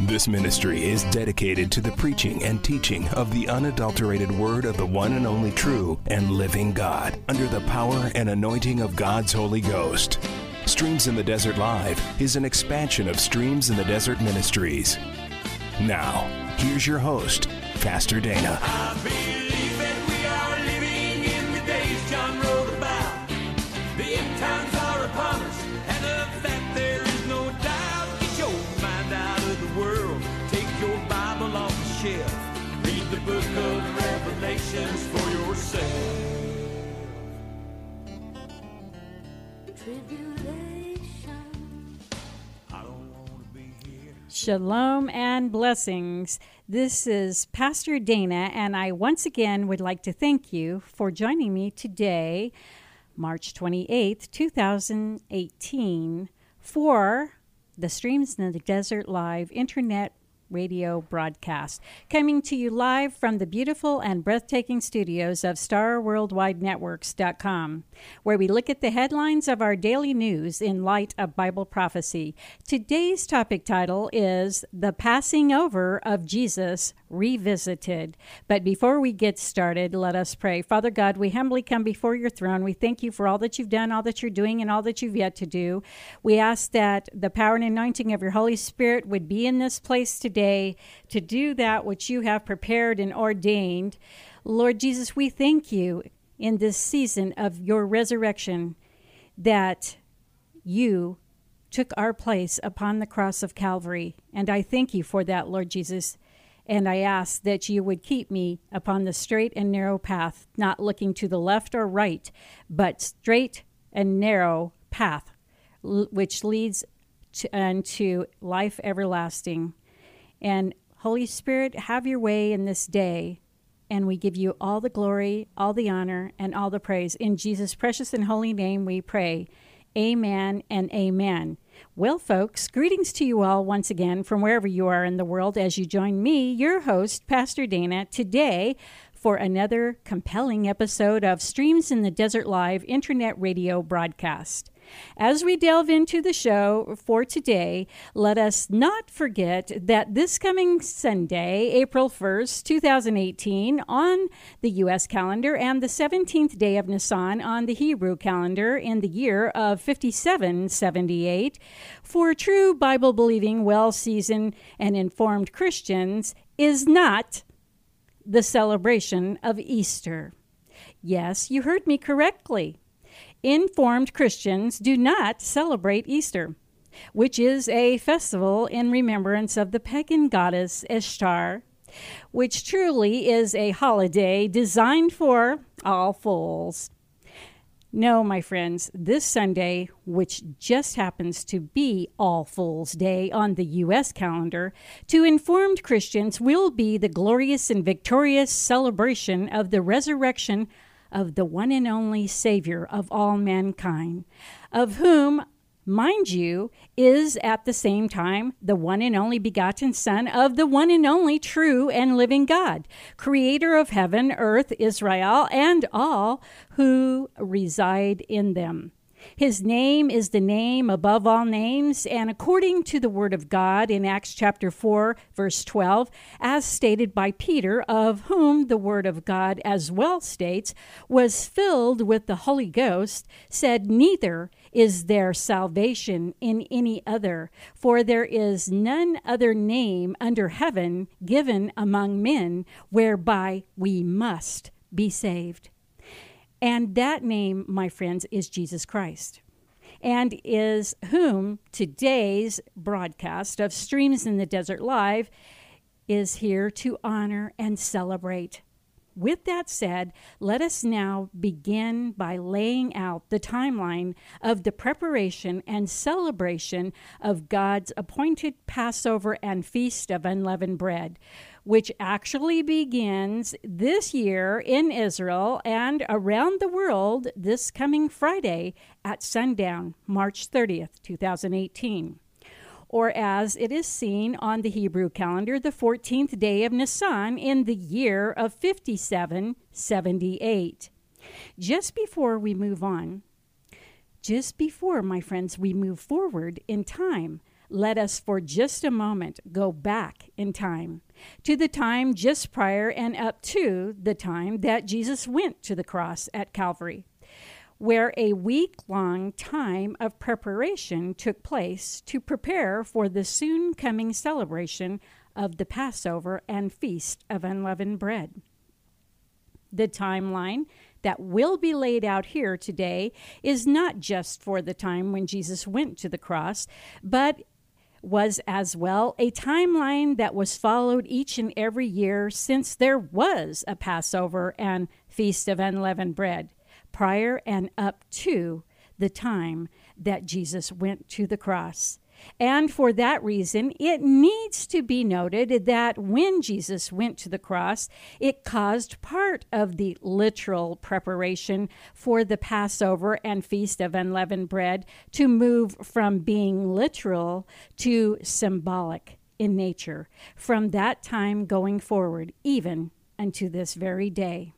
This ministry is dedicated to the preaching and teaching of the unadulterated word of the one and only true and living God under the power and anointing of God's Holy Ghost. Streams in the Desert Live is an expansion of Streams in the Desert Ministries. Now, here's your host, Pastor Dana. Shalom and blessings. This is Pastor Dana, and I once again would like to thank you for joining me today, March 28th, 2018, for the Streams in the Desert Live Internet radio broadcast, coming to you live from the beautiful and breathtaking studios of StarWorldWideNetworks.com, where we look at the headlines of our daily news in light of Bible prophecy. Today's topic title is The Passing Over of Jesus Revisited. But before we get started, let us pray. Father God, we humbly come before your throne. We thank you for all that you've done, all that you're doing, and all that you've yet to do. We ask that the power and anointing of your Holy Spirit would be in this place today to do that which you have prepared and ordained. Lord Jesus, we thank you in this season of your resurrection that you took our place upon the cross of Calvary. And I thank you for that, Lord Jesus. And I ask that you would keep me upon the straight and narrow path, not looking to the left or right, but straight and narrow path, which leads to, unto life everlasting. And Holy Spirit, have your way in this day. And we give you all the glory, all the honor, and all the praise. In Jesus' precious and holy name we pray. Amen and amen. Well, folks, greetings to you all once again from wherever you are in the world as you join me, your host, Pastor Dana, today for another compelling episode of Streams in the Desert Live internet radio broadcast. As we delve into the show for today, let us not forget that this coming Sunday, April 1st, 2018, on the U.S. calendar and the 17th day of Nisan on the Hebrew calendar in the year of 5778, for true Bible believing, well seasoned, and informed Christians, is not the celebration of Easter. Yes, you heard me correctly. Informed Christians do not celebrate Easter, which is a festival in remembrance of the pagan goddess Ishtar, which truly is a holiday designed for all fools. No, my friends, this Sunday, which just happens to be All Fools' Day on the U.S. calendar, to informed Christians will be the glorious and victorious celebration of the resurrection of the one and only Savior of all mankind, of whom, mind you, is at the same time the one and only begotten Son of the one and only true and living God, creator of heaven, earth, Israel, and all who reside in them. His name is the name above all names, and according to the Word of God in Acts chapter 4, verse 12, as stated by Peter, of whom the Word of God as well states, was filled with the Holy Ghost, said, Neither is there salvation in any other, for there is none other name under heaven given among men whereby we must be saved. And that name, my friends, is Jesus Christ. And is whom today's broadcast of Streams in the Desert Live is here to honor and celebrate. with that said, let us now begin by laying out the timeline of the preparation and celebration of God's appointed Passover and Feast of Unleavened Bread, which actually begins this year in Israel and around the world this coming Friday at sundown, March 30th, 2018 or as it is seen on the Hebrew calendar, the 14th day of Nisan in the year of 5778. Just before we move on, just before, my friends, we move forward in time, let us for just a moment go back in time to the time just prior and up to the time that Jesus went to the cross at Calvary where a week long time of preparation took place to prepare for the soon coming celebration of the Passover and Feast of Unleavened Bread. The timeline that will be laid out here today is not just for the time when Jesus went to the cross, but was as well a timeline that was followed each and every year since there was a Passover and Feast of Unleavened Bread prior and up to the time that Jesus went to the cross. And for that reason, it needs to be noted that when Jesus went to the cross, it caused part of the literal preparation for the Passover and Feast of Unleavened Bread to move from being literal to symbolic in nature from that time going forward, even unto this very day.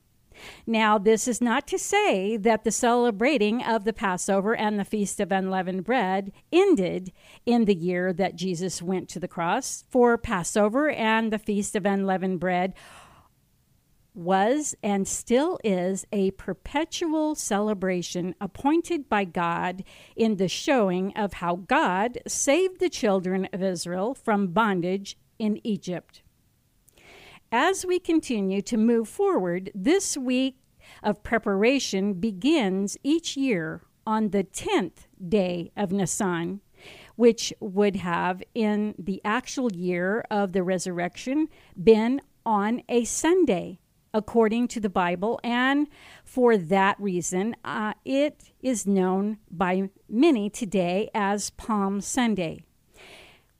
Now, this is not to say that the celebrating of the Passover and the Feast of Unleavened Bread ended in the year that Jesus went to the cross, for Passover and the Feast of Unleavened Bread was and still is a perpetual celebration appointed by God in the showing of how God saved the children of Israel from bondage in Egypt. As we continue to move forward, this week of preparation begins each year on the 10th day of Nisan, which would have in the actual year of the resurrection been on a Sunday, according to the Bible, and for that reason, uh, it is known by many today as Palm Sunday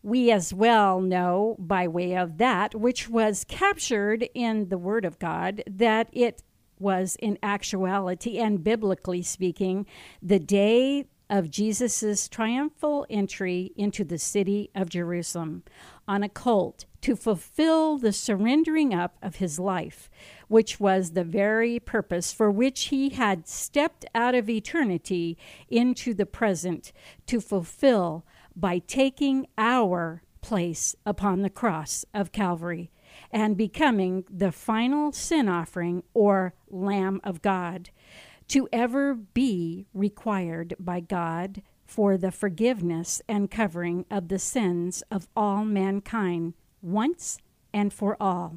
we as well know by way of that which was captured in the Word of God that it was in actuality and biblically speaking the day of Jesus' triumphal entry into the city of Jerusalem on a colt to fulfill the surrendering up of his life, which was the very purpose for which he had stepped out of eternity into the present to fulfill by taking our place upon the cross of Calvary and becoming the final sin offering or Lamb of God to ever be required by God for the forgiveness and covering of the sins of all mankind once and for all.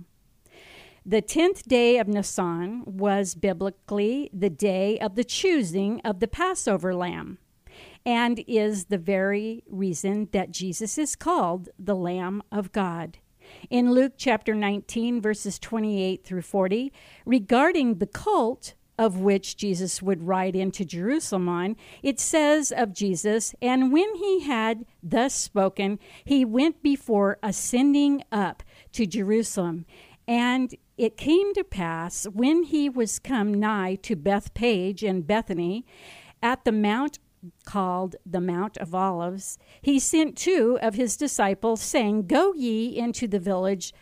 The tenth day of Nisan was biblically the day of the choosing of the Passover lamb and is the very reason that Jesus is called the Lamb of God. In Luke chapter 19, verses 28 through 40, regarding the colt of which Jesus would ride into Jerusalem on, it says of Jesus, And when he had thus spoken, he went before ascending up to Jerusalem. And it came to pass, when he was come nigh to Bethphage and Bethany, at the Mount called the Mount of Olives, he sent two of his disciples, saying, Go ye into the village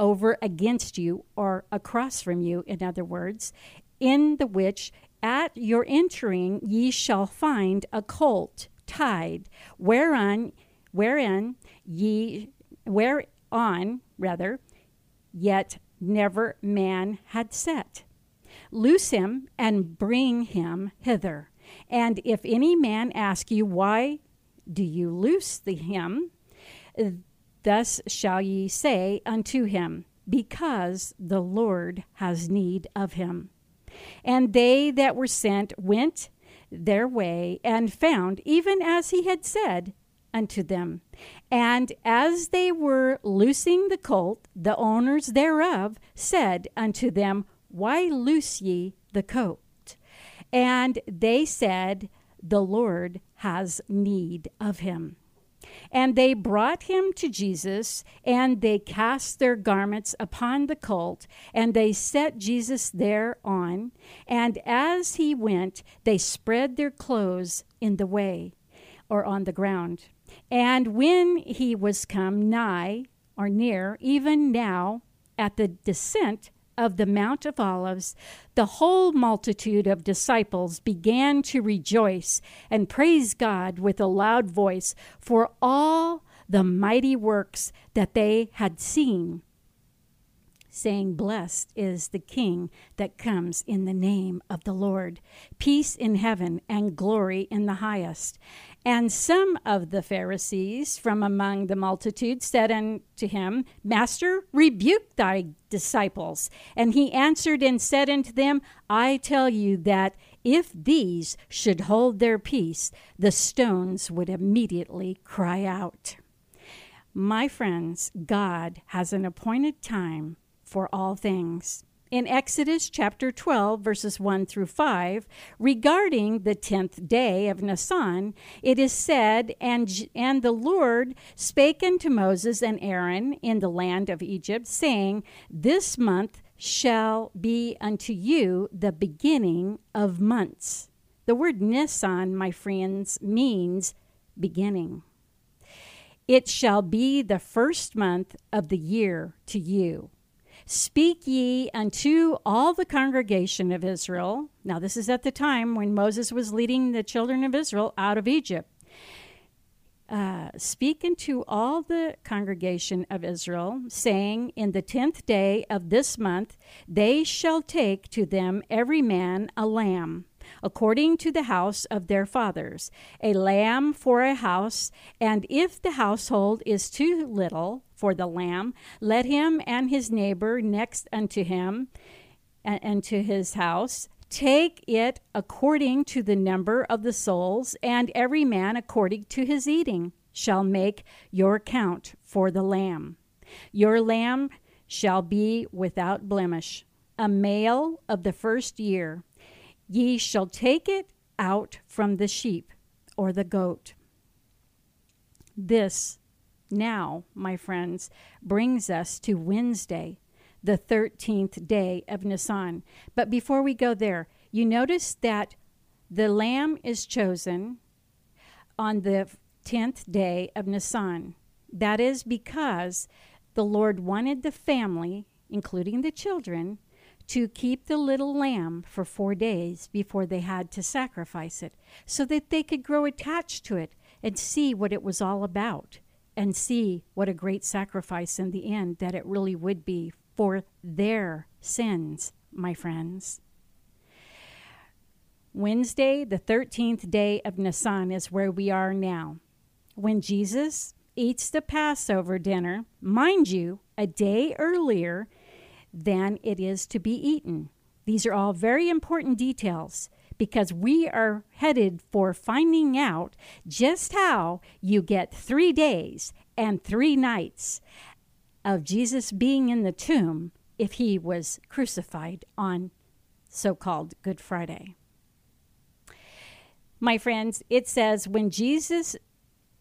over against you, or across from you, in other words, in the which at your entering ye shall find a colt tied, whereon wherein ye whereon rather yet never man had set. Loose him and bring him hither. And if any man ask you, Why do you loose the him? Thus shall ye say unto him, Because the Lord has need of him. And they that were sent went their way and found even as he had said unto them. And as they were loosing the colt, the owners thereof said unto them, Why loose ye the colt? And they said, The Lord has need of him. And they brought him to Jesus, and they cast their garments upon the colt, and they set Jesus thereon. And as he went, they spread their clothes in the way, or on the ground. And when he was come nigh, or near, even now, at the descent of the Mount of Olives, the whole multitude of disciples began to rejoice and praise God with a loud voice for all the mighty works that they had seen, saying, Blessed is the King that comes in the name of the Lord, peace in heaven and glory in the highest. And some of the Pharisees from among the multitude said unto him, Master, rebuke thy disciples. And he answered and said unto them, I tell you that if these should hold their peace, the stones would immediately cry out. My friends, God has an appointed time for all things in Exodus chapter 12, verses 1 through 5, regarding the tenth day of Nisan, it is said, and, and the Lord spake unto Moses and Aaron in the land of Egypt, saying, This month shall be unto you the beginning of months. The word Nisan, my friends, means beginning. It shall be the first month of the year to you. Speak ye unto all the congregation of Israel. Now, this is at the time when Moses was leading the children of Israel out of Egypt. Uh, speak unto all the congregation of Israel, saying, In the tenth day of this month they shall take to them every man a lamb according to the house of their fathers, a lamb for a house, and if the household is too little for the lamb, let him and his neighbor next unto him and to his house take it according to the number of the souls, and every man according to his eating shall make your count for the lamb. Your lamb shall be without blemish, a male of the first year. Ye shall take it out from the sheep or the goat. This now, my friends, brings us to Wednesday, the 13th day of Nisan. But before we go there, you notice that the lamb is chosen on the 10th day of Nisan. That is because the Lord wanted the family, including the children, to keep the little lamb for four days before they had to sacrifice it, so that they could grow attached to it and see what it was all about, and see what a great sacrifice in the end that it really would be for their sins, my friends. Wednesday, the 13th day of Nisan, is where we are now. When Jesus eats the Passover dinner, mind you, a day earlier, than it is to be eaten. These are all very important details because we are headed for finding out just how you get three days and three nights of Jesus being in the tomb if he was crucified on so called Good Friday. My friends, it says when Jesus,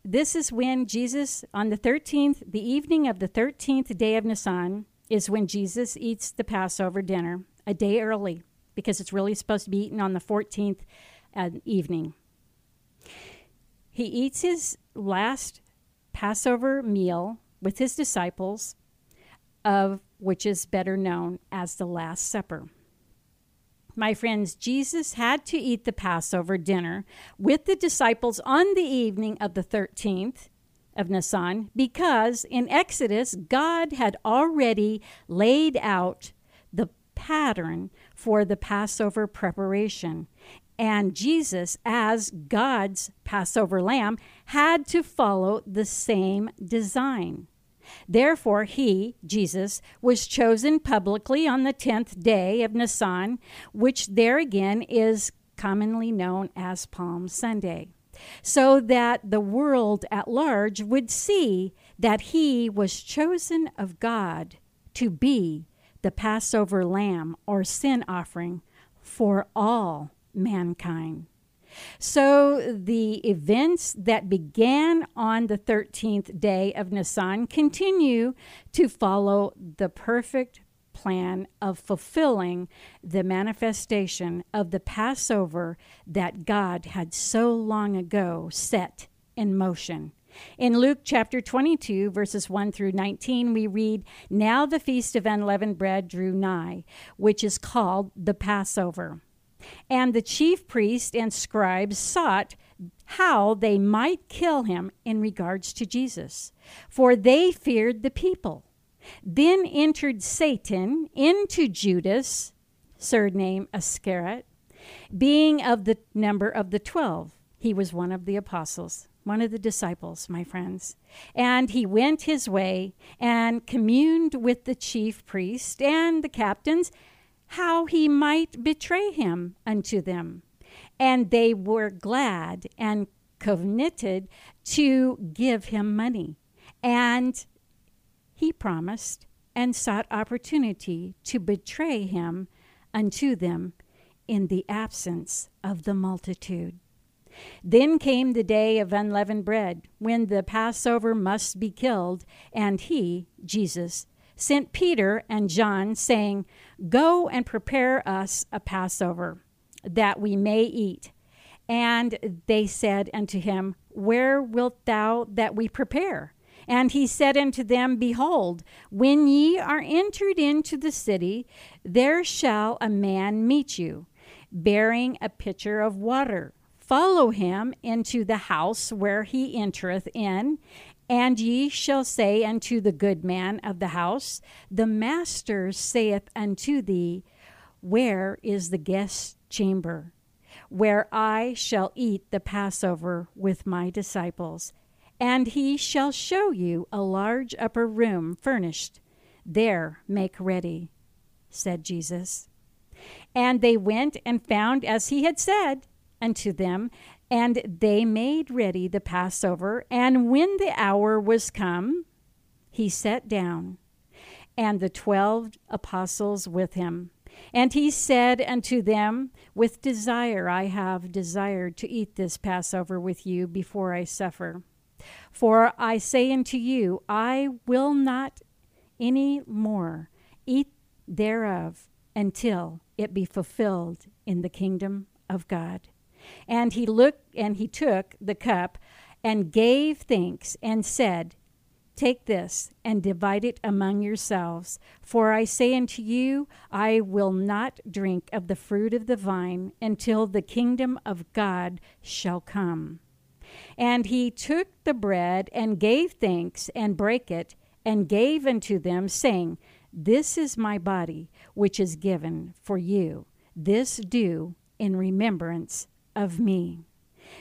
this is when Jesus, on the 13th, the evening of the 13th day of Nisan, is when Jesus eats the Passover dinner a day early because it's really supposed to be eaten on the 14th uh, evening. He eats his last Passover meal with his disciples, of which is better known as the Last Supper. My friends, Jesus had to eat the Passover dinner with the disciples on the evening of the 13th of Nisan because in Exodus, God had already laid out the pattern for the Passover preparation. And Jesus, as God's Passover lamb, had to follow the same design. Therefore, he, Jesus, was chosen publicly on the 10th day of Nisan, which there again is commonly known as Palm Sunday so that the world at large would see that he was chosen of God to be the Passover lamb or sin offering for all mankind. So the events that began on the 13th day of Nisan continue to follow the perfect plan of fulfilling the manifestation of the Passover that God had so long ago set in motion. In Luke chapter 22, verses 1 through 19, we read, Now the feast of unleavened bread drew nigh, which is called the Passover. And the chief priests and scribes sought how they might kill him in regards to Jesus, for they feared the people. Then entered Satan into Judas, surname Iscariot, being of the number of the twelve. He was one of the apostles, one of the disciples, my friends. And he went his way and communed with the chief priest and the captains how he might betray him unto them. And they were glad and covenanted to give him money. And he promised and sought opportunity to betray him unto them in the absence of the multitude. Then came the day of unleavened bread, when the Passover must be killed, and he, Jesus, sent Peter and John, saying, Go and prepare us a Passover, that we may eat. And they said unto him, Where wilt thou that we prepare? And he said unto them, Behold, when ye are entered into the city, there shall a man meet you, bearing a pitcher of water. Follow him into the house where he entereth in, and ye shall say unto the good man of the house, The master saith unto thee, Where is the guest chamber, where I shall eat the Passover with my disciples? And he shall show you a large upper room furnished. There make ready, said Jesus. And they went and found as he had said unto them, and they made ready the Passover. And when the hour was come, he sat down, and the twelve apostles with him. And he said unto them, With desire I have desired to eat this Passover with you before I suffer. For I say unto you, I will not any more eat thereof until it be fulfilled in the kingdom of God. And he looked and he took the cup and gave thanks and said, Take this and divide it among yourselves. For I say unto you, I will not drink of the fruit of the vine until the kingdom of God shall come. And he took the bread and gave thanks and brake it and gave unto them, saying, This is my body, which is given for you. This do in remembrance of me.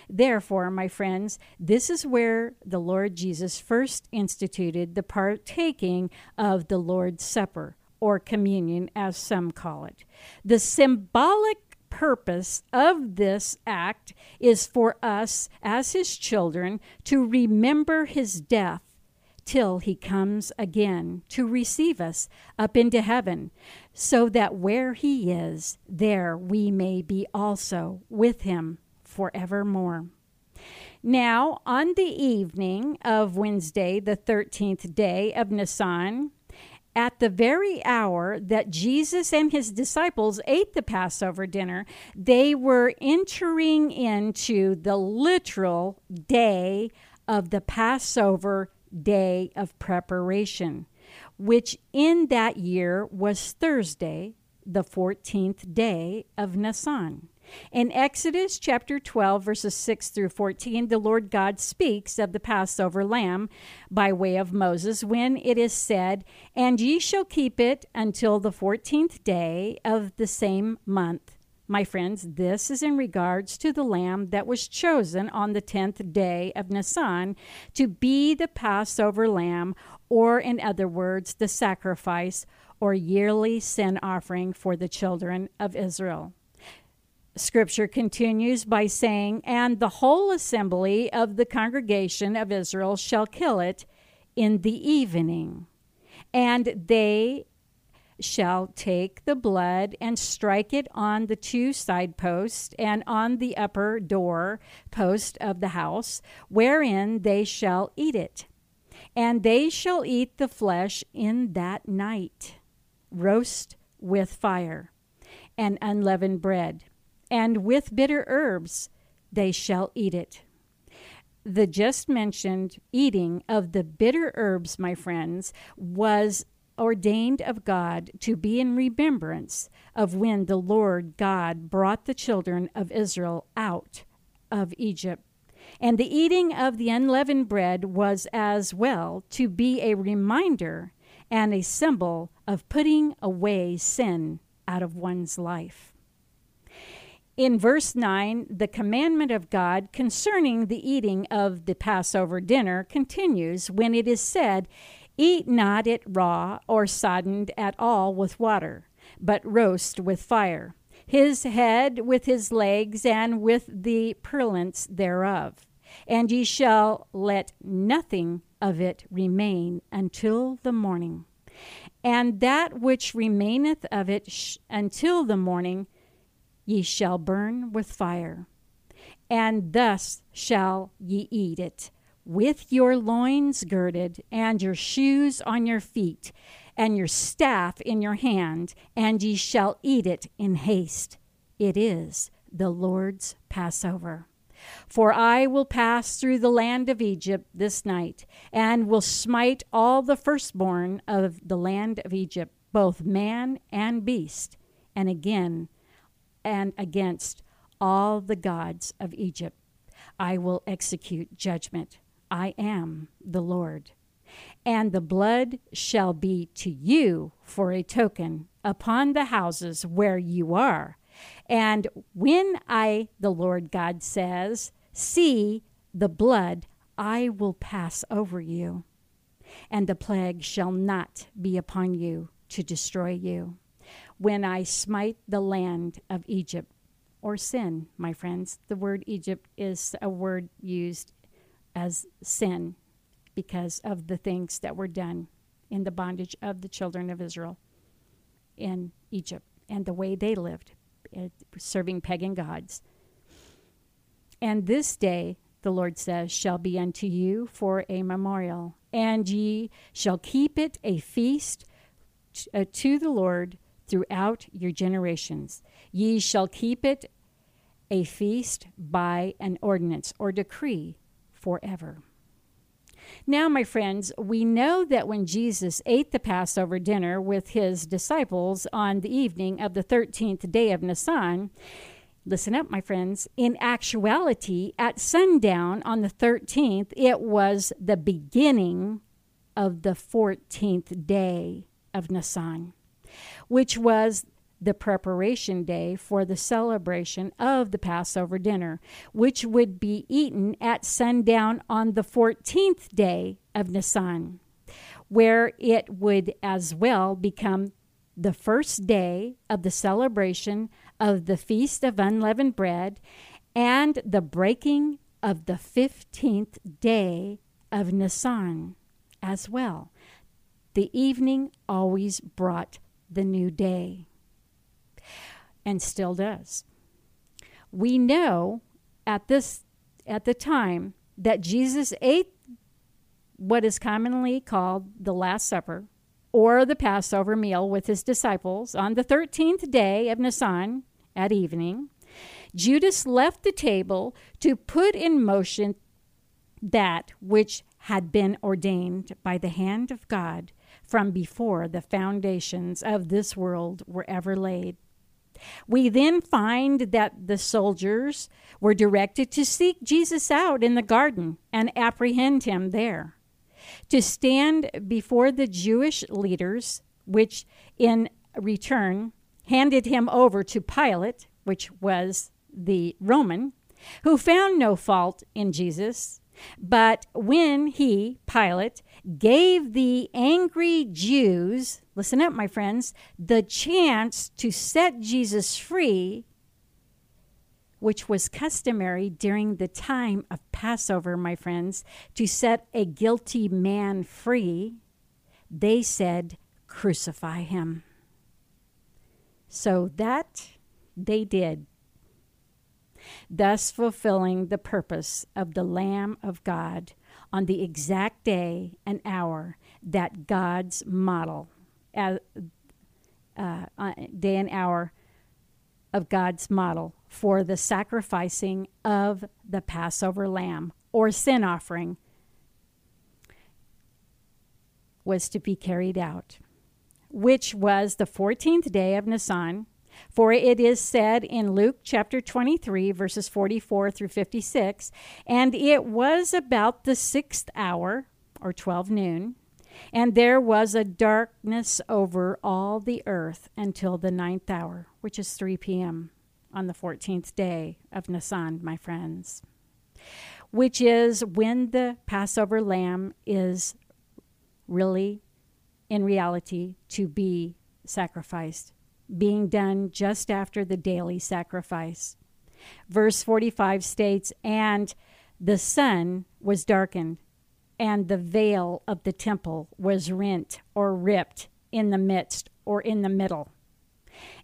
Therefore, my friends, this is where the Lord Jesus first instituted the partaking of the Lord's Supper, or communion, as some call it. The symbolic purpose of this act is for us, as his children, to remember his death till he comes again to receive us up into heaven, so that where he is, there we may be also with him forevermore. Now, on the evening of Wednesday, the 13th day of Nisan, at the very hour that Jesus and his disciples ate the Passover dinner, they were entering into the literal day of the Passover day of preparation, which in that year was Thursday, the 14th day of Nisan. In Exodus chapter 12, verses 6 through 14, the Lord God speaks of the Passover lamb by way of Moses when it is said, And ye shall keep it until the 14th day of the same month. My friends, this is in regards to the lamb that was chosen on the 10th day of Nisan to be the Passover lamb, or in other words, the sacrifice or yearly sin offering for the children of Israel. Scripture continues by saying, And the whole assembly of the congregation of Israel shall kill it in the evening. And they shall take the blood and strike it on the two side posts and on the upper door post of the house, wherein they shall eat it. And they shall eat the flesh in that night, roast with fire, and unleavened bread, and with bitter herbs they shall eat it. The just mentioned eating of the bitter herbs, my friends, was ordained of God to be in remembrance of when the Lord God brought the children of Israel out of Egypt. And the eating of the unleavened bread was as well to be a reminder and a symbol of putting away sin out of one's life. In verse 9, the commandment of God concerning the eating of the Passover dinner continues when it is said, Eat not it raw or soddened at all with water, but roast with fire, his head with his legs and with the purlents thereof. And ye shall let nothing of it remain until the morning. And that which remaineth of it sh- until the morning ye shall burn with fire. And thus shall ye eat it with your loins girded, and your shoes on your feet, and your staff in your hand, and ye shall eat it in haste. It is the Lord's Passover. For I will pass through the land of Egypt this night, and will smite all the firstborn of the land of Egypt, both man and beast, and again and against all the gods of Egypt. I will execute judgment. I am the Lord. And the blood shall be to you for a token upon the houses where you are. And when I, the Lord God, says, See the blood, I will pass over you, and the plague shall not be upon you to destroy you. When I smite the land of Egypt, or sin, my friends, the word Egypt is a word used as sin because of the things that were done in the bondage of the children of Israel in Egypt and the way they lived, eh, serving pagan gods. And this day, the Lord says, shall be unto you for a memorial, and ye shall keep it a feast uh, to the Lord throughout your generations. Ye shall keep it a feast by an ordinance or decree forever. Now, my friends, we know that when Jesus ate the Passover dinner with his disciples on the evening of the 13th day of Nisan, listen up, my friends, in actuality, at sundown on the 13th, it was the beginning of the 14th day of Nisan, which was the preparation day for the celebration of the Passover dinner, which would be eaten at sundown on the 14th day of Nisan, where it would as well become the first day of the celebration of the Feast of Unleavened Bread and the breaking of the 15th day of Nisan as well. The evening always brought the new day and still does. We know at this at the time that Jesus ate what is commonly called the Last Supper or the Passover meal with his disciples on the 13th day of Nisan at evening. Judas left the table to put in motion that which had been ordained by the hand of God from before the foundations of this world were ever laid. We then find that the soldiers were directed to seek Jesus out in the garden and apprehend him there, to stand before the Jewish leaders, which in return handed him over to Pilate, which was the Roman, who found no fault in Jesus. But when he, Pilate, gave the angry Jews, listen up, my friends, the chance to set Jesus free, which was customary during the time of Passover, my friends, to set a guilty man free, they said, Crucify him. So that they did, thus fulfilling the purpose of the Lamb of God on the exact day and hour that God's model, uh, uh, day and hour of God's model for the sacrificing of the Passover lamb or sin offering was to be carried out, which was the 14th day of Nisan. For it is said in Luke chapter 23, verses 44 through 56, and it was about the sixth hour, or 12 noon, and there was a darkness over all the earth until the ninth hour, which is 3 p.m. on the 14th day of Nisan, my friends, which is when the Passover lamb is really, in reality, to be sacrificed, being done just after the daily sacrifice. Verse 45 states, And the sun was darkened, and the veil of the temple was rent or ripped in the midst or in the middle.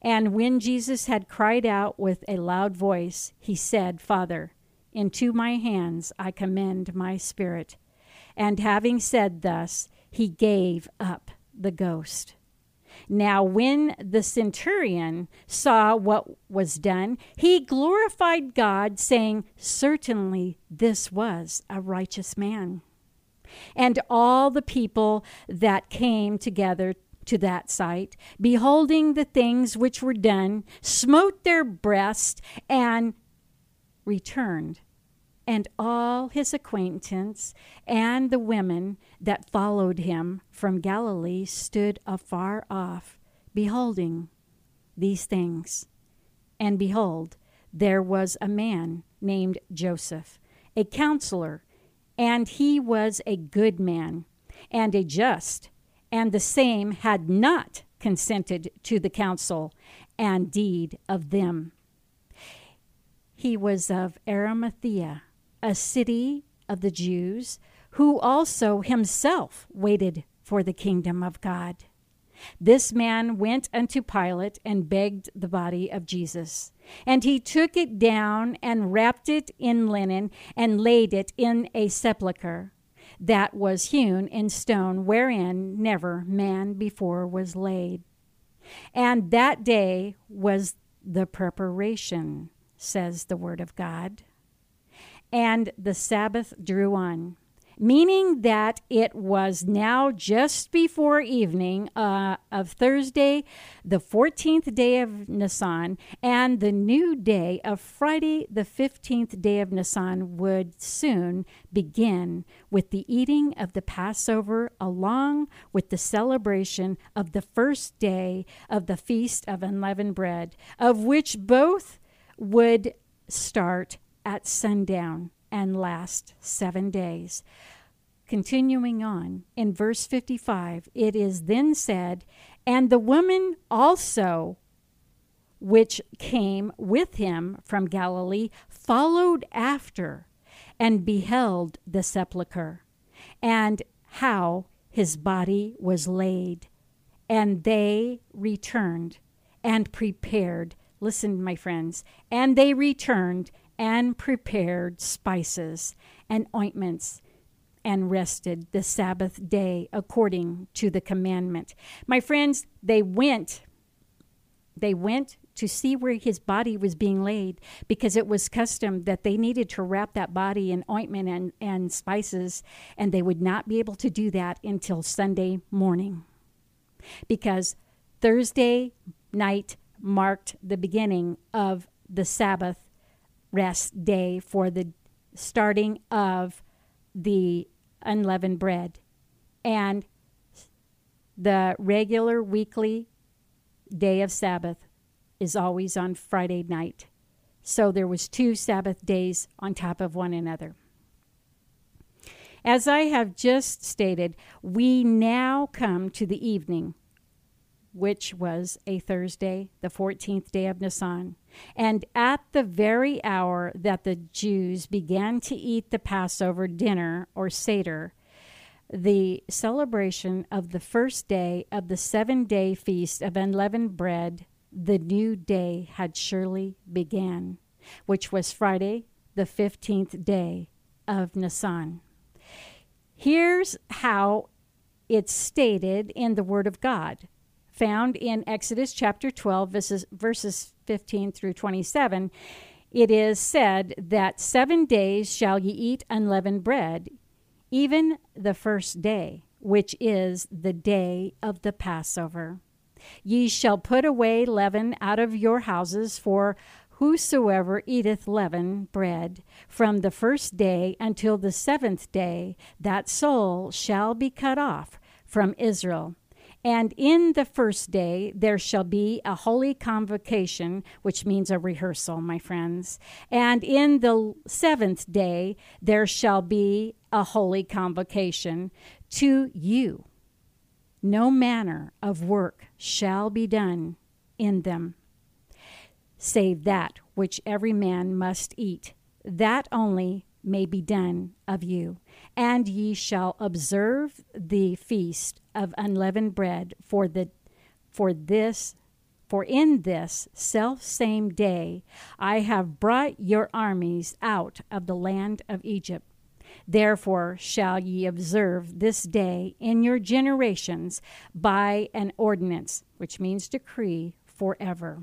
And when Jesus had cried out with a loud voice, he said, Father, into my hands I commend my spirit. And having said thus, he gave up the ghost. Now, when the centurion saw what was done, he glorified God, saying, Certainly this was a righteous man. And all the people that came together to that sight, beholding the things which were done, smote their breast and returned and all his acquaintance and the women that followed him from Galilee stood afar off, beholding these things. And behold, there was a man named Joseph, a counselor, and he was a good man and a just, and the same had not consented to the counsel and deed of them. He was of Arimathea a city of the Jews, who also himself waited for the kingdom of God. This man went unto Pilate and begged the body of Jesus. And he took it down and wrapped it in linen and laid it in a sepulchre that was hewn in stone, wherein never man before was laid. And that day was the preparation, says the word of God and the Sabbath drew on, meaning that it was now just before evening uh, of Thursday, the 14th day of Nisan, and the new day of Friday, the 15th day of Nisan, would soon begin with the eating of the Passover along with the celebration of the first day of the Feast of Unleavened Bread, of which both would start at sundown and last seven days. Continuing on, in verse 55, it is then said, And the woman also, which came with him from Galilee, followed after and beheld the sepulchre, and how his body was laid. And they returned and prepared. Listen, my friends. And they returned and prepared spices and ointments and rested the Sabbath day according to the commandment. My friends, they went they went to see where his body was being laid because it was custom that they needed to wrap that body in ointment and, and spices, and they would not be able to do that until Sunday morning. Because Thursday night marked the beginning of the Sabbath rest day for the starting of the unleavened bread. And the regular weekly day of Sabbath is always on Friday night. So there was two Sabbath days on top of one another. As I have just stated, we now come to the evening which was a Thursday, the 14th day of Nisan. And at the very hour that the Jews began to eat the Passover dinner or Seder, the celebration of the first day of the seven day feast of unleavened bread the new day had surely began, which was Friday, the 15th day of Nisan. Here's how it's stated in the Word of God, found in Exodus chapter 12, verses, verses 15 through 27. It is said that seven days shall ye eat unleavened bread, even the first day, which is the day of the Passover. Ye shall put away leaven out of your houses, for whosoever eateth leaven bread from the first day until the seventh day, that soul shall be cut off from Israel. And in the first day there shall be a holy convocation, which means a rehearsal, my friends. And in the seventh day there shall be a holy convocation to you. No manner of work shall be done in them, save that which every man must eat. That only may be done of you. And ye shall observe the feast of unleavened bread for the for this for in this self same day I have brought your armies out of the land of Egypt. Therefore shall ye observe this day in your generations by an ordinance, which means decree, forever.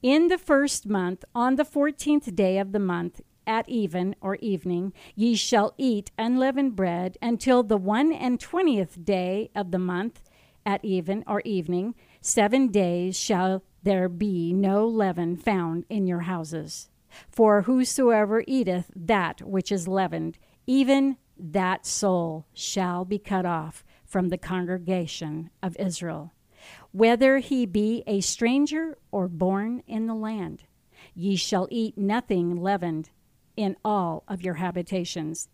In the first month, on the fourteenth day of the month, at even or evening, ye shall eat unleavened bread until the one and twentieth day of the month, at even or evening. Seven days shall there be no leaven found in your houses. For whosoever eateth that which is leavened, even that soul shall be cut off from the congregation of Israel, whether he be a stranger or born in the land. Ye shall eat nothing leavened in all of your habitations,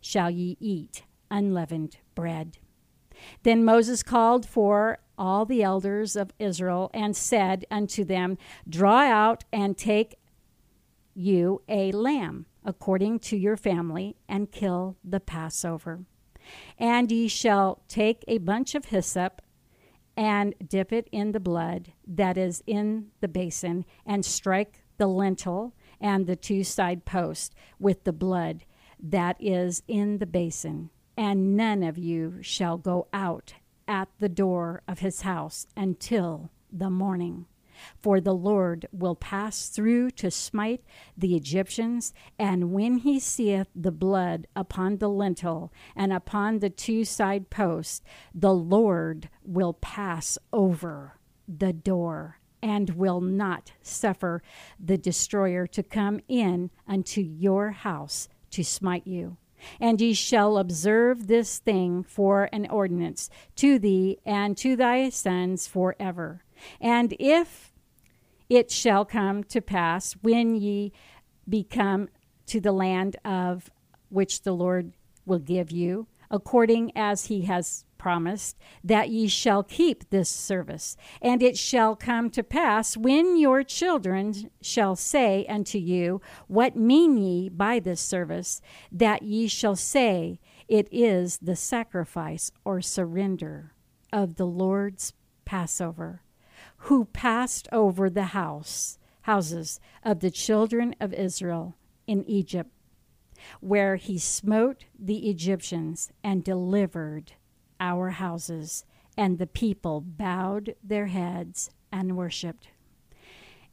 shall ye eat unleavened bread. Then Moses called for all the elders of Israel and said unto them, Draw out and take you a lamb according to your family, and kill the Passover. And ye shall take a bunch of hyssop and dip it in the blood that is in the basin, and strike the lintel and the two side posts with the blood that is in the basin. And none of you shall go out at the door of his house until the morning. For the Lord will pass through to smite the Egyptians, and when he seeth the blood upon the lintel and upon the two side posts, the Lord will pass over the door and will not suffer the destroyer to come in unto your house to smite you. And ye shall observe this thing for an ordinance to thee and to thy sons forever. And if it shall come to pass when ye become to the land of which the Lord will give you, according as he has promised, that ye shall keep this service. And it shall come to pass when your children shall say unto you, What mean ye by this service? That ye shall say, It is the sacrifice or surrender of the Lord's Passover, who passed over the house houses of the children of Israel in Egypt where he smote the Egyptians and delivered our houses. And the people bowed their heads and worshiped.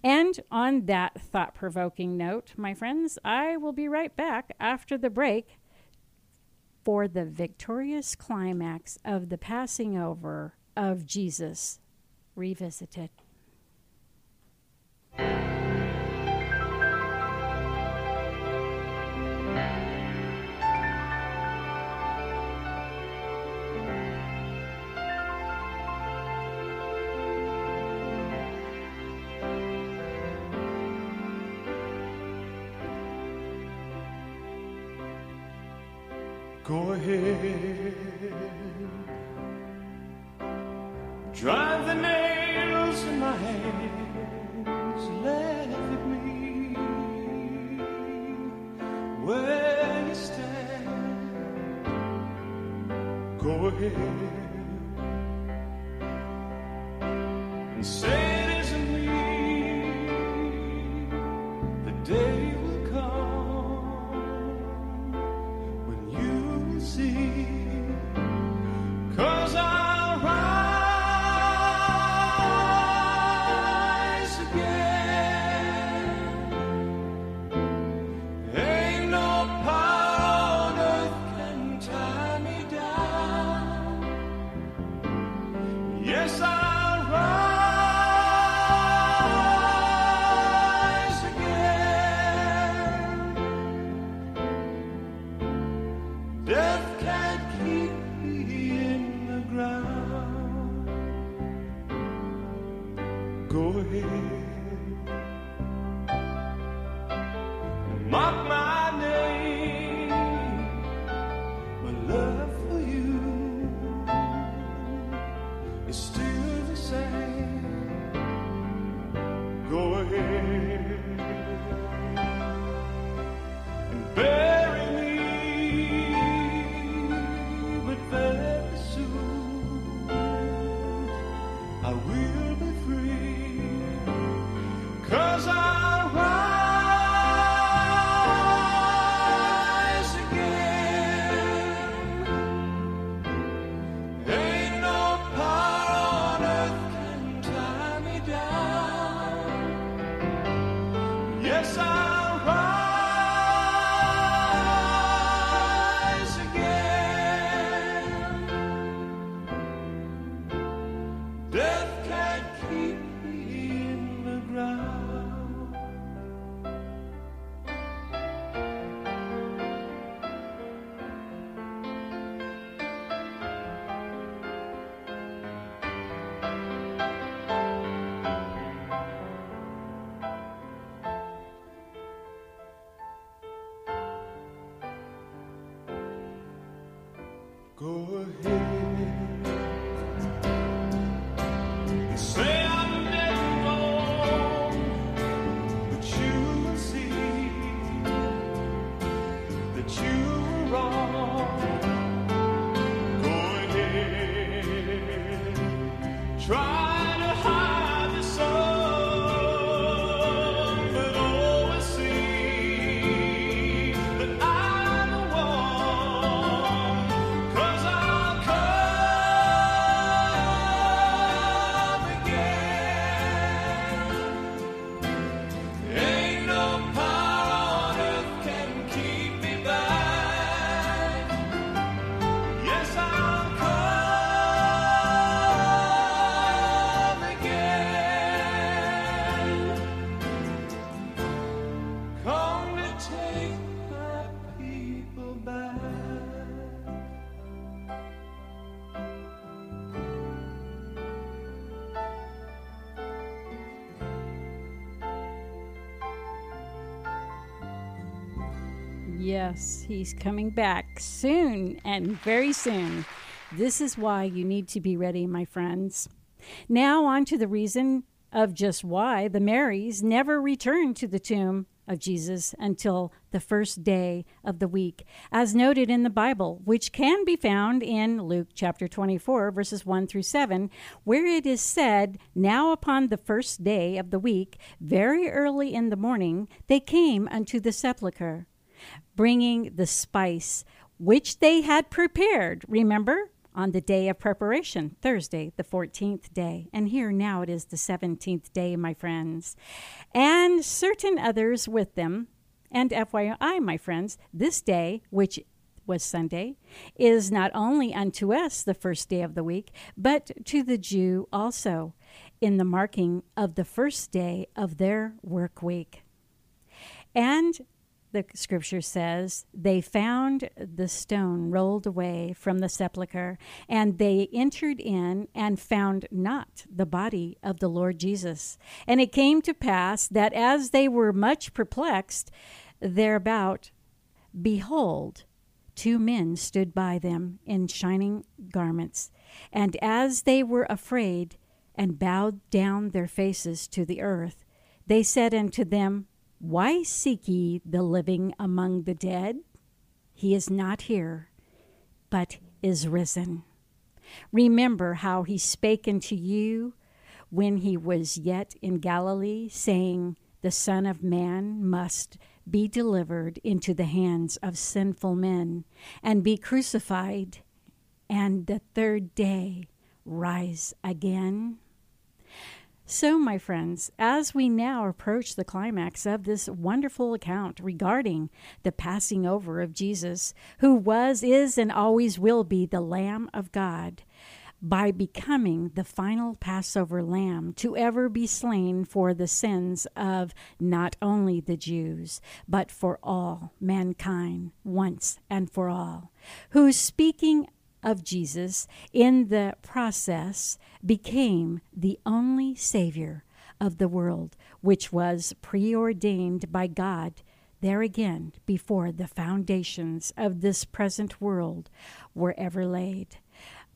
And on that thought provoking note, my friends, I will be right back after the break for the victorious climax of the passing over of Jesus revisited. Go ahead. Drive the nails in my hands. Let it me where you stand. Go ahead and say Yes, I'll Yes, he's coming back soon and very soon. This is why you need to be ready, my friends. Now, on to the reason of just why the Marys never returned to the tomb of Jesus until the first day of the week, as noted in the Bible, which can be found in Luke chapter 24, verses 1 through 7, where it is said, Now upon the first day of the week, very early in the morning, they came unto the sepulchre bringing the spice which they had prepared. Remember? On the day of preparation, Thursday, the 14th day. And here now it is the 17th day, my friends. And certain others with them. And FYI, my friends, this day, which was Sunday, is not only unto us the first day of the week, but to the Jew also, in the marking of the first day of their work week. And the scripture says, they found the stone rolled away from the sepulchre, and they entered in and found not the body of the Lord Jesus. And it came to pass that as they were much perplexed thereabout, behold, two men stood by them in shining garments. And as they were afraid and bowed down their faces to the earth, they said unto them, why seek ye the living among the dead? He is not here, but is risen. Remember how he spake unto you when he was yet in Galilee, saying, The Son of Man must be delivered into the hands of sinful men and be crucified, and the third day rise again? So, my friends, as we now approach the climax of this wonderful account regarding the passing over of Jesus, who was, is, and always will be the Lamb of God, by becoming the final Passover lamb to ever be slain for the sins of not only the Jews, but for all mankind once and for all, who, speaking of Jesus in the process, became the only Savior of the world, which was preordained by God there again before the foundations of this present world were ever laid.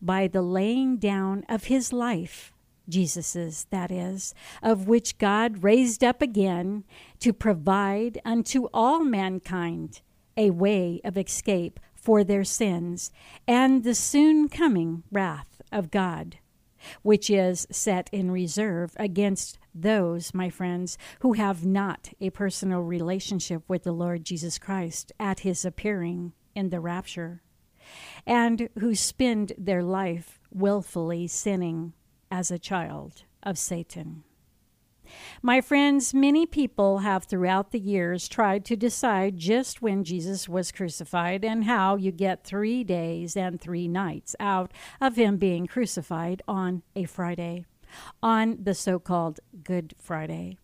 By the laying down of his life, Jesus's, that is, of which God raised up again to provide unto all mankind a way of escape for their sins and the soon coming wrath of God, which is set in reserve against those, my friends, who have not a personal relationship with the Lord Jesus Christ at his appearing in the rapture and who spend their life willfully sinning as a child of Satan. My friends, many people have throughout the years tried to decide just when Jesus was crucified and how you get three days and three nights out of him being crucified on a Friday, on the so called Good Friday.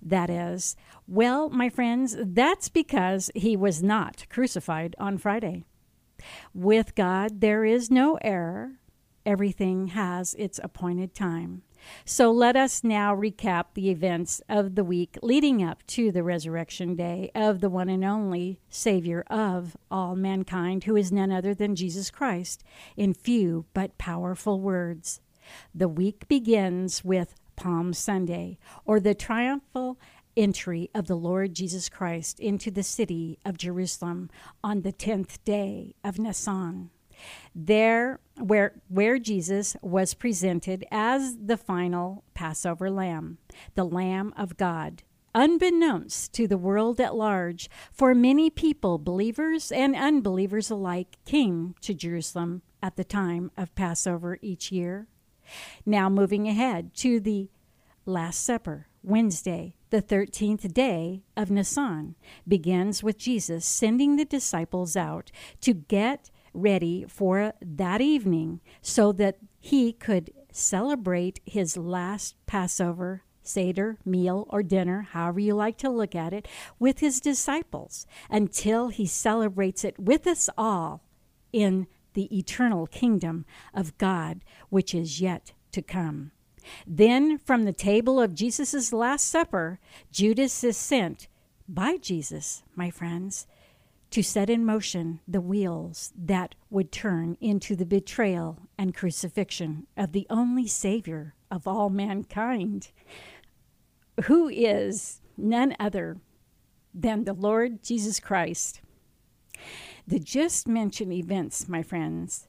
That is, well, my friends, that's because he was not crucified on Friday. With God, there is no error. Everything has its appointed time. So let us now recap the events of the week leading up to the resurrection day of the one and only Savior of all mankind, who is none other than Jesus Christ, in few but powerful words. The week begins with Palm Sunday, or the triumphal entry of the Lord Jesus Christ into the city of Jerusalem on the tenth day of Nisan. There, where, where Jesus was presented as the final Passover lamb, the Lamb of God, unbeknownst to the world at large, for many people, believers and unbelievers alike, came to Jerusalem at the time of Passover each year. Now, moving ahead to the Last Supper, Wednesday, the 13th day of Nisan, begins with Jesus sending the disciples out to get ready for that evening so that he could celebrate his last Passover Seder, meal, or dinner, however you like to look at it, with his disciples until he celebrates it with us all in the eternal kingdom of God, which is yet to come. Then, from the table of Jesus' Last Supper, Judas is sent by Jesus, my friends, to set in motion the wheels that would turn into the betrayal and crucifixion of the only Savior of all mankind, who is none other than the Lord Jesus Christ. The just mentioned events, my friends,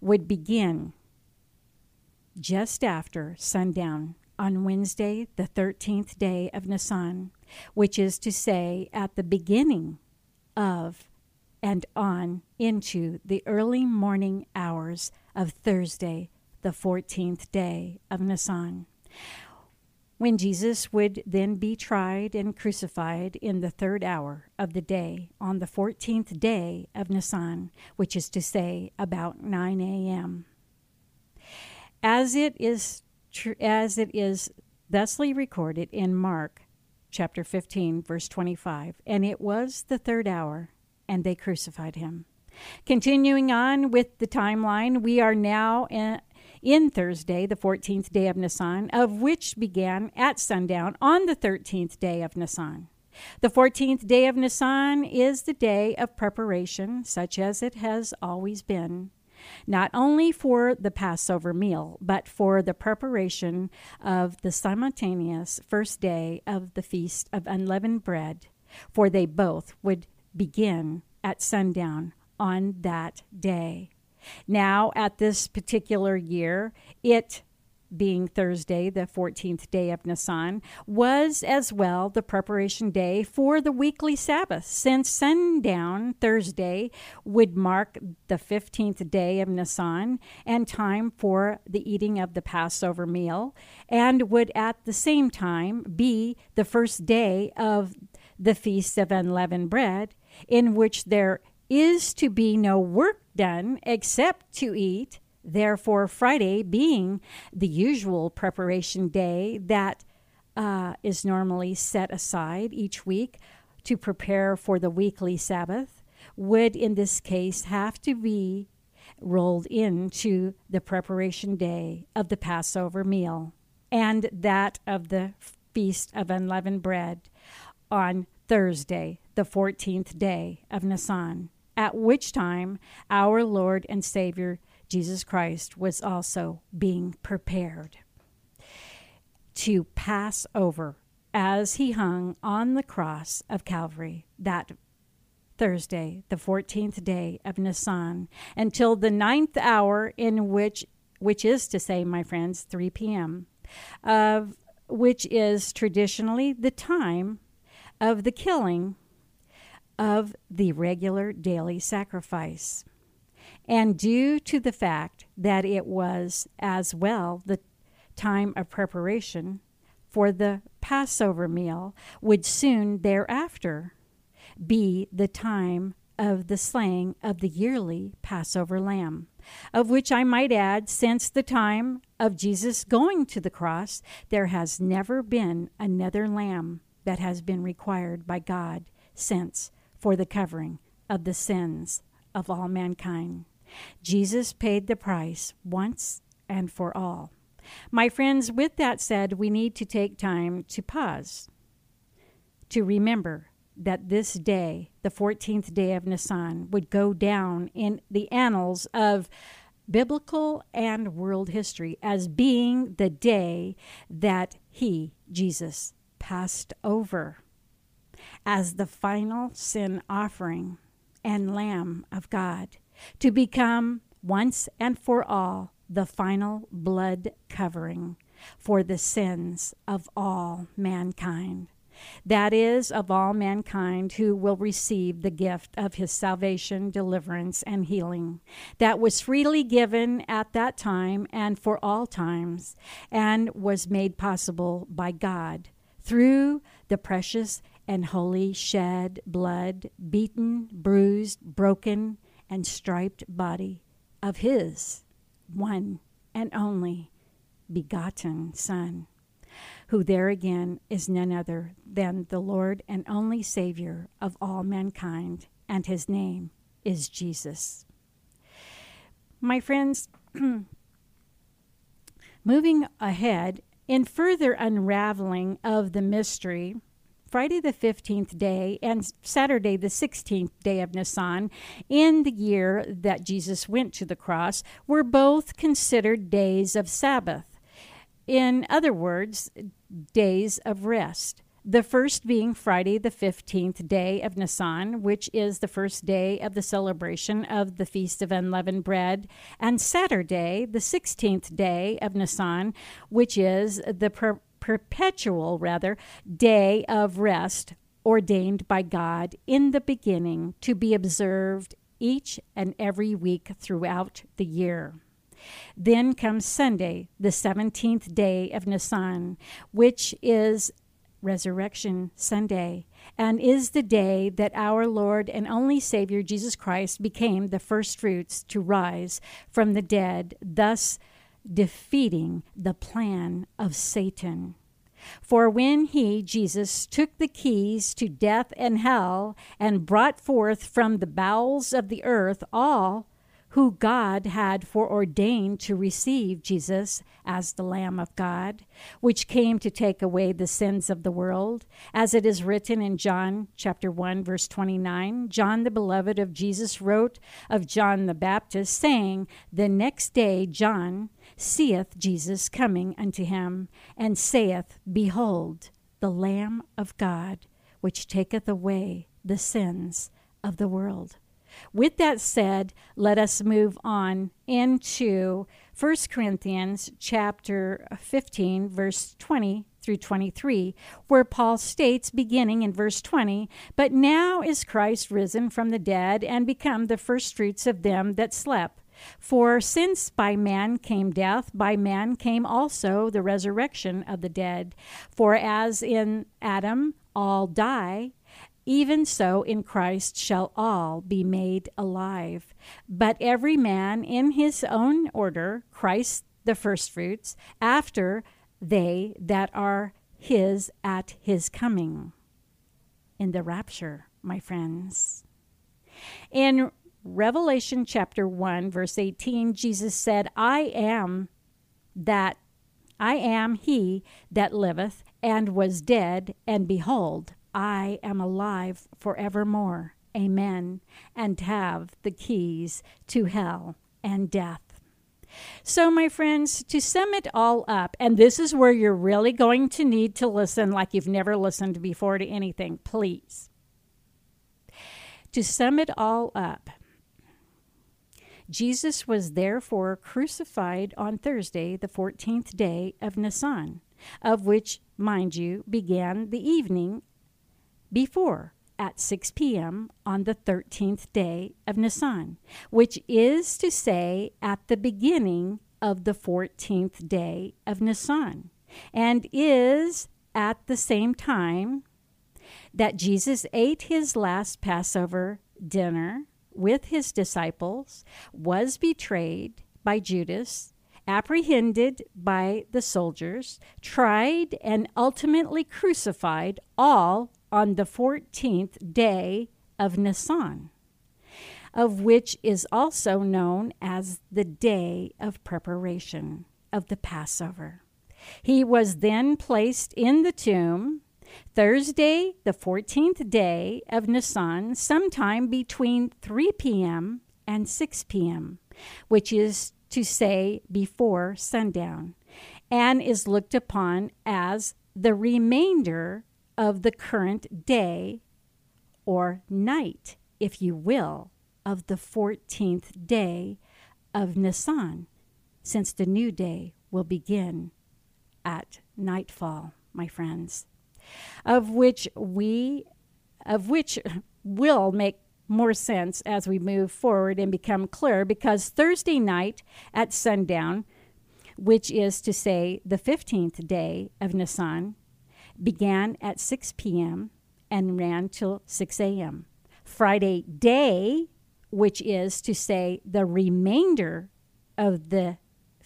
would begin just after sundown on Wednesday, the 13th day of Nisan, which is to say, at the beginning of and on into the early morning hours of Thursday, the 14th day of Nisan, when Jesus would then be tried and crucified in the third hour of the day on the 14th day of Nisan, which is to say, about 9 a.m as it is tr- as it is thusly recorded in Mark chapter 15 verse 25 and it was the third hour and they crucified him. Continuing on with the timeline we are now in, Thursday the 14th day of Nisan of which began at sundown on the 13th day of Nisan. The 14th day of Nisan is the day of preparation such as it has always been not only for the Passover meal, but for the preparation of the simultaneous first day of the Feast of Unleavened Bread, for they both would begin at sundown on that day. Now, at this particular year, it being Thursday, the 14th day of Nisan, was as well the preparation day for the weekly Sabbath, since sundown Thursday would mark the 15th day of Nisan and time for the eating of the Passover meal, and would at the same time be the first day of the Feast of Unleavened Bread, in which there is to be no work done except to eat Therefore, Friday being the usual preparation day that uh, is normally set aside each week to prepare for the weekly Sabbath, would in this case have to be rolled into the preparation day of the Passover meal and that of the Feast of Unleavened Bread on Thursday, the 14th day of Nisan, at which time our Lord and Savior Jesus Christ was also being prepared to pass over as he hung on the cross of Calvary that Thursday, the 14th day of Nisan, until the ninth hour in which, which is to say, my friends, 3 p.m., of which is traditionally the time of the killing of the regular daily sacrifice and due to the fact that it was as well the time of preparation for the Passover meal would soon thereafter be the time of the slaying of the yearly Passover lamb, of which I might add, since the time of Jesus going to the cross, there has never been another lamb that has been required by God since for the covering of the sins of all mankind. Jesus paid the price once and for all. My friends, with that said, we need to take time to pause, to remember that this day, the 14th day of Nisan, would go down in the annals of biblical and world history as being the day that he, Jesus, passed over as the final sin offering and Lamb of God to become once and for all the final blood covering for the sins of all mankind. That is, of all mankind who will receive the gift of his salvation, deliverance, and healing that was freely given at that time and for all times, and was made possible by God through the precious and holy shed blood, beaten, bruised, broken, and striped body of his one and only begotten Son, who there again is none other than the Lord and only Savior of all mankind, and his name is Jesus. My friends, moving ahead in further unraveling of the mystery Friday the 15th day and Saturday the 16th day of Nisan in the year that Jesus went to the cross were both considered days of Sabbath. In other words, days of rest. The first being Friday, the 15th day of Nisan, which is the first day of the celebration of the Feast of Unleavened Bread, and Saturday, the 16th day of Nisan, which is the perpetual, rather, day of rest ordained by God in the beginning to be observed each and every week throughout the year. Then comes Sunday, the 17th day of Nisan, which is Resurrection Sunday, and is the day that our Lord and only Savior Jesus Christ became the first fruits to rise from the dead, thus defeating the plan of Satan. For when he, Jesus, took the keys to death and hell and brought forth from the bowels of the earth all who God had foreordained to receive Jesus as the Lamb of God, which came to take away the sins of the world, as it is written in John chapter 1 verse 29. John the beloved of Jesus wrote of John the Baptist saying, "The next day John seeth Jesus coming unto him, and saith, Behold, the Lamb of God, which taketh away the sins of the world. With that said, let us move on into 1 Corinthians chapter 15 verse 20 through 23 where Paul states beginning in verse 20 but now is Christ risen from the dead and become the first fruits of them that slept for since by man came death by man came also the resurrection of the dead for as in Adam all die even so in Christ shall all be made alive. But every man in his own order, Christ the firstfruits, after they that are his at his coming. In the rapture, my friends. In Revelation chapter 1, verse 18, Jesus said, I am that I am he that liveth and was dead, and behold, I am alive forevermore. Amen. And have the keys to hell and death. So, my friends, to sum it all up, and this is where you're really going to need to listen like you've never listened before to anything, please. To sum it all up, Jesus was therefore crucified on Thursday, the 14th day of Nisan, of which, mind you, began the evening before at 6 p.m. on the 13th day of Nisan, which is to say at the beginning of the 14th day of Nisan, and is at the same time that Jesus ate his last Passover dinner with his disciples, was betrayed by Judas, apprehended by the soldiers, tried, and ultimately crucified, all on the 14th day of Nisan, of which is also known as the day of preparation of the Passover. He was then placed in the tomb Thursday, the 14th day of Nisan, sometime between 3 p.m. and 6 p.m., which is to say before sundown, and is looked upon as the remainder of the current day or night, if you will, of the 14th day of Nisan, since the new day will begin at nightfall, my friends, of which we, of which will make more sense as we move forward and become clear because Thursday night at sundown, which is to say the 15th day of Nisan, began at 6 p.m. and ran till 6 a.m. Friday day, which is to say the remainder of the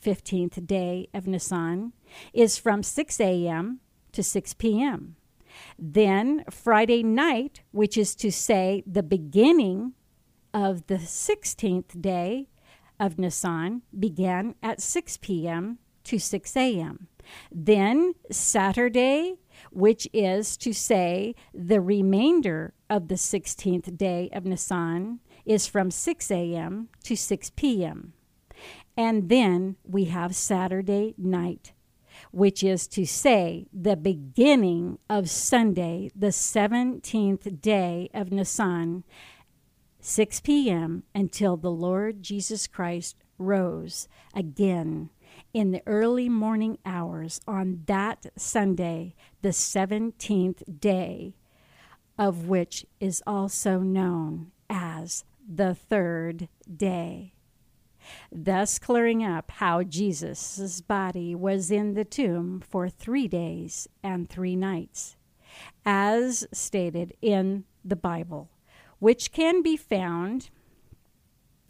15th day of Nisan, is from 6 a.m. to 6 p.m. Then Friday night, which is to say the beginning of the 16th day of Nisan, began at 6 p.m. to 6 a.m. Then Saturday, which is to say the remainder of the 16th day of Nisan, is from 6 a.m. to 6 p.m. And then we have Saturday night, which is to say the beginning of Sunday, the 17th day of Nisan, 6 p.m. until the Lord Jesus Christ rose again in the early morning hours on that Sunday, the 17th day, of which is also known as the third day. Thus, clearing up how Jesus' body was in the tomb for three days and three nights, as stated in the Bible, which can be found,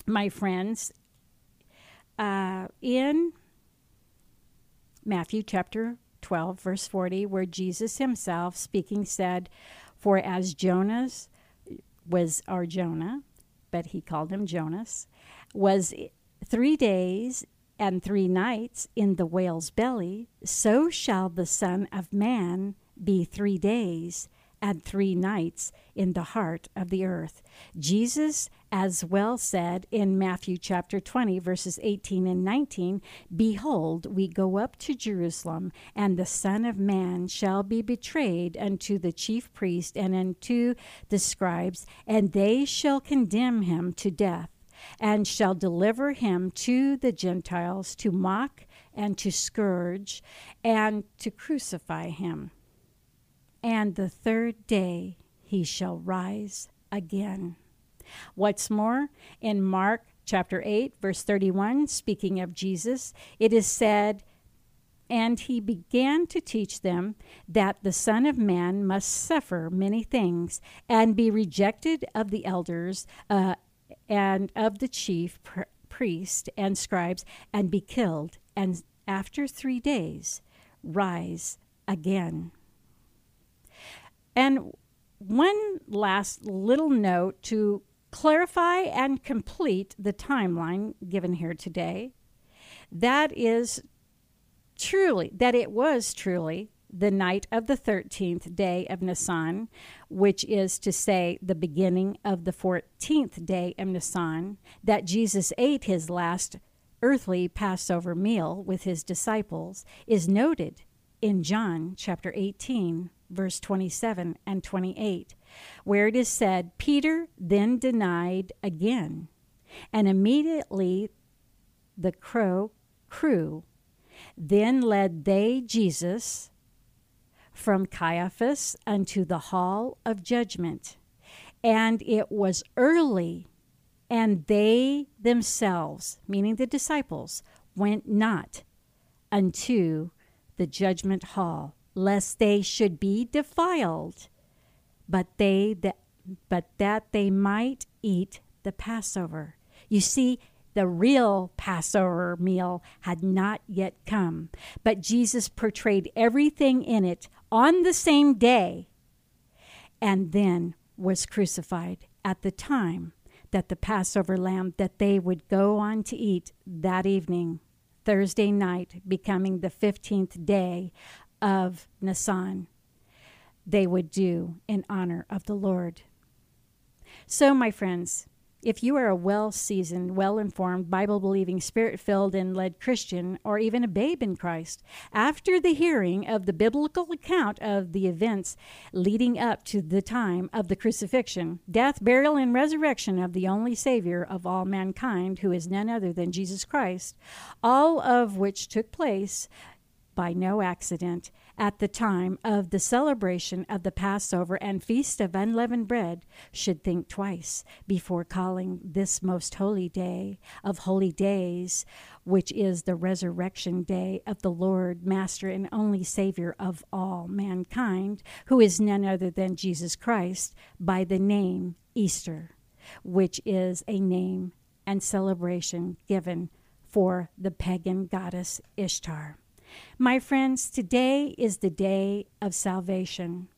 my friends, uh, in Matthew chapter 12, verse 40, where Jesus himself speaking said, For as Jonas was our Jonah, but he called him Jonas, was three days and three nights in the whale's belly, so shall the Son of Man be three days and three nights in the heart of the earth. Jesus as well said in Matthew chapter 20, verses 18 and 19 Behold, we go up to Jerusalem, and the Son of Man shall be betrayed unto the chief priest and unto the scribes, and they shall condemn him to death and shall deliver him to the Gentiles to mock and to scourge and to crucify him. And the third day he shall rise again. What's more, in Mark chapter 8, verse 31, speaking of Jesus, it is said, And he began to teach them that the Son of Man must suffer many things and be rejected of the elders uh, and of the chief pr- priest and scribes and be killed, and after three days rise again. And one last little note to clarify and complete the timeline given here today. That is truly, that it was truly the night of the 13th day of Nisan, which is to say the beginning of the 14th day of Nisan, that Jesus ate his last earthly Passover meal with his disciples, is noted in John chapter 18, verse 27 and 28, where it is said, Peter then denied again, and immediately the crow crew. Then led they Jesus from Caiaphas unto the hall of judgment. And it was early, and they themselves, meaning the disciples, went not unto the judgment hall, lest they should be defiled, but they that but that they might eat the Passover. You see, the real Passover meal had not yet come, but Jesus portrayed everything in it on the same day and then was crucified at the time that the Passover lamb that they would go on to eat that evening, Thursday night, becoming the 15th day of Nisan, they would do in honor of the Lord. So, my friends, if you are a well seasoned, well informed, Bible believing, spirit filled, and led Christian, or even a babe in Christ, after the hearing of the biblical account of the events leading up to the time of the crucifixion, death, burial, and resurrection of the only Savior of all mankind, who is none other than Jesus Christ, all of which took place by no accident at the time of the celebration of the Passover and Feast of Unleavened Bread should think twice before calling this most holy day of holy days, which is the resurrection day of the Lord, Master, and only Savior of all mankind, who is none other than Jesus Christ, by the name Easter, which is a name and celebration given for the pagan goddess Ishtar. My friends, today is the day of salvation.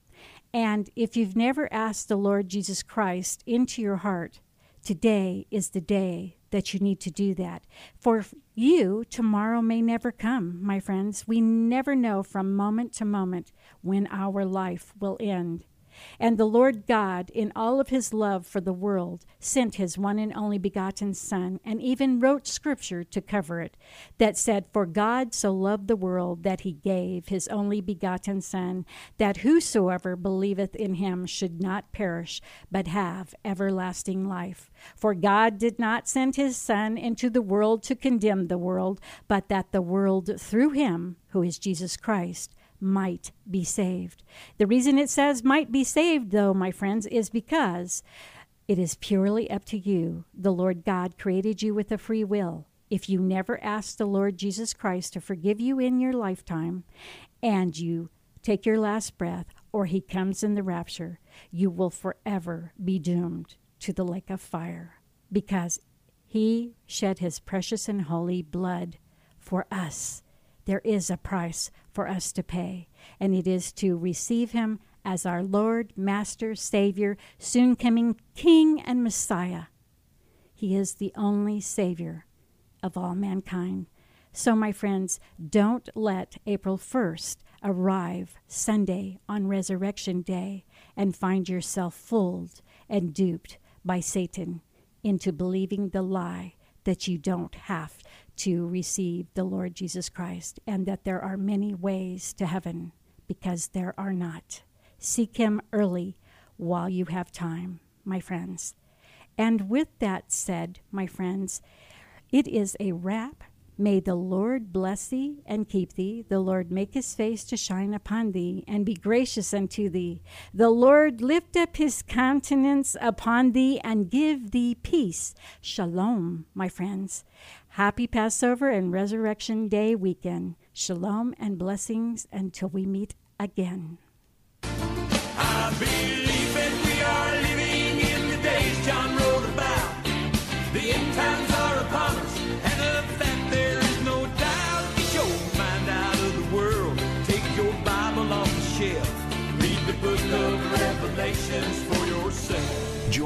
And if you've never asked the Lord Jesus Christ into your heart, today is the day that you need to do that. For you, tomorrow may never come, my friends. We never know from moment to moment when our life will end. And the Lord God, in all of his love for the world, sent his one and only begotten Son, and even wrote scripture to cover it, that said, For God so loved the world that he gave his only begotten Son, that whosoever believeth in him should not perish, but have everlasting life. For God did not send his Son into the world to condemn the world, but that the world through him, who is Jesus Christ, might be saved. The reason it says might be saved, though, my friends, is because it is purely up to you. The Lord God created you with a free will. If you never ask the Lord Jesus Christ to forgive you in your lifetime and you take your last breath or he comes in the rapture, you will forever be doomed to the lake of fire because he shed his precious and holy blood for us. There is a price for us to pay, and it is to receive him as our Lord, Master, Savior, soon coming King and Messiah. He is the only Savior of all mankind. So, my friends, don't let April 1st arrive Sunday on Resurrection Day and find yourself fooled and duped by Satan into believing the lie that you don't have to receive the Lord Jesus Christ and that there are many ways to heaven because there are not. Seek Him early while you have time, my friends. And with that said, my friends, it is a wrap. May the Lord bless thee and keep thee. The Lord make his face to shine upon thee and be gracious unto thee. The Lord lift up his countenance upon thee and give thee peace. Shalom, my friends. Happy Passover and Resurrection Day weekend. Shalom and blessings until we meet again. I believe that we are living in the days John wrote about. The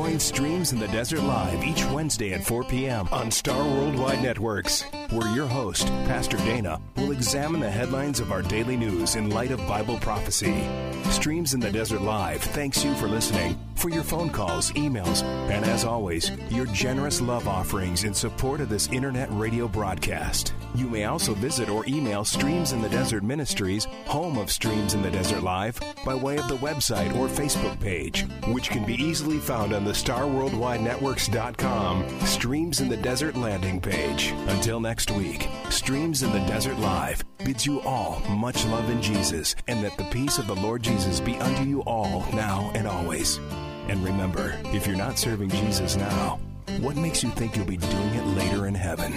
Join Streams in the Desert Live each Wednesday at 4 p.m. on Star Worldwide Networks, where your host, Pastor Dana, will examine the headlines of our daily news in light of Bible prophecy. Streams in the Desert Live thanks you for listening, for your phone calls, emails, and as always, your generous love offerings in support of this internet radio broadcast. You may also visit or email Streams in the Desert Ministries, home of Streams in the Desert Live, by way of the website or Facebook page, which can be easily found on the StarWorldWideNetworks.com Streams in the Desert landing page. Until next week, Streams in the Desert Live bids you all much love in Jesus, and that the peace of the Lord Jesus be unto you all now and always. And remember, if you're not serving Jesus now, what makes you think you'll be doing it later in heaven?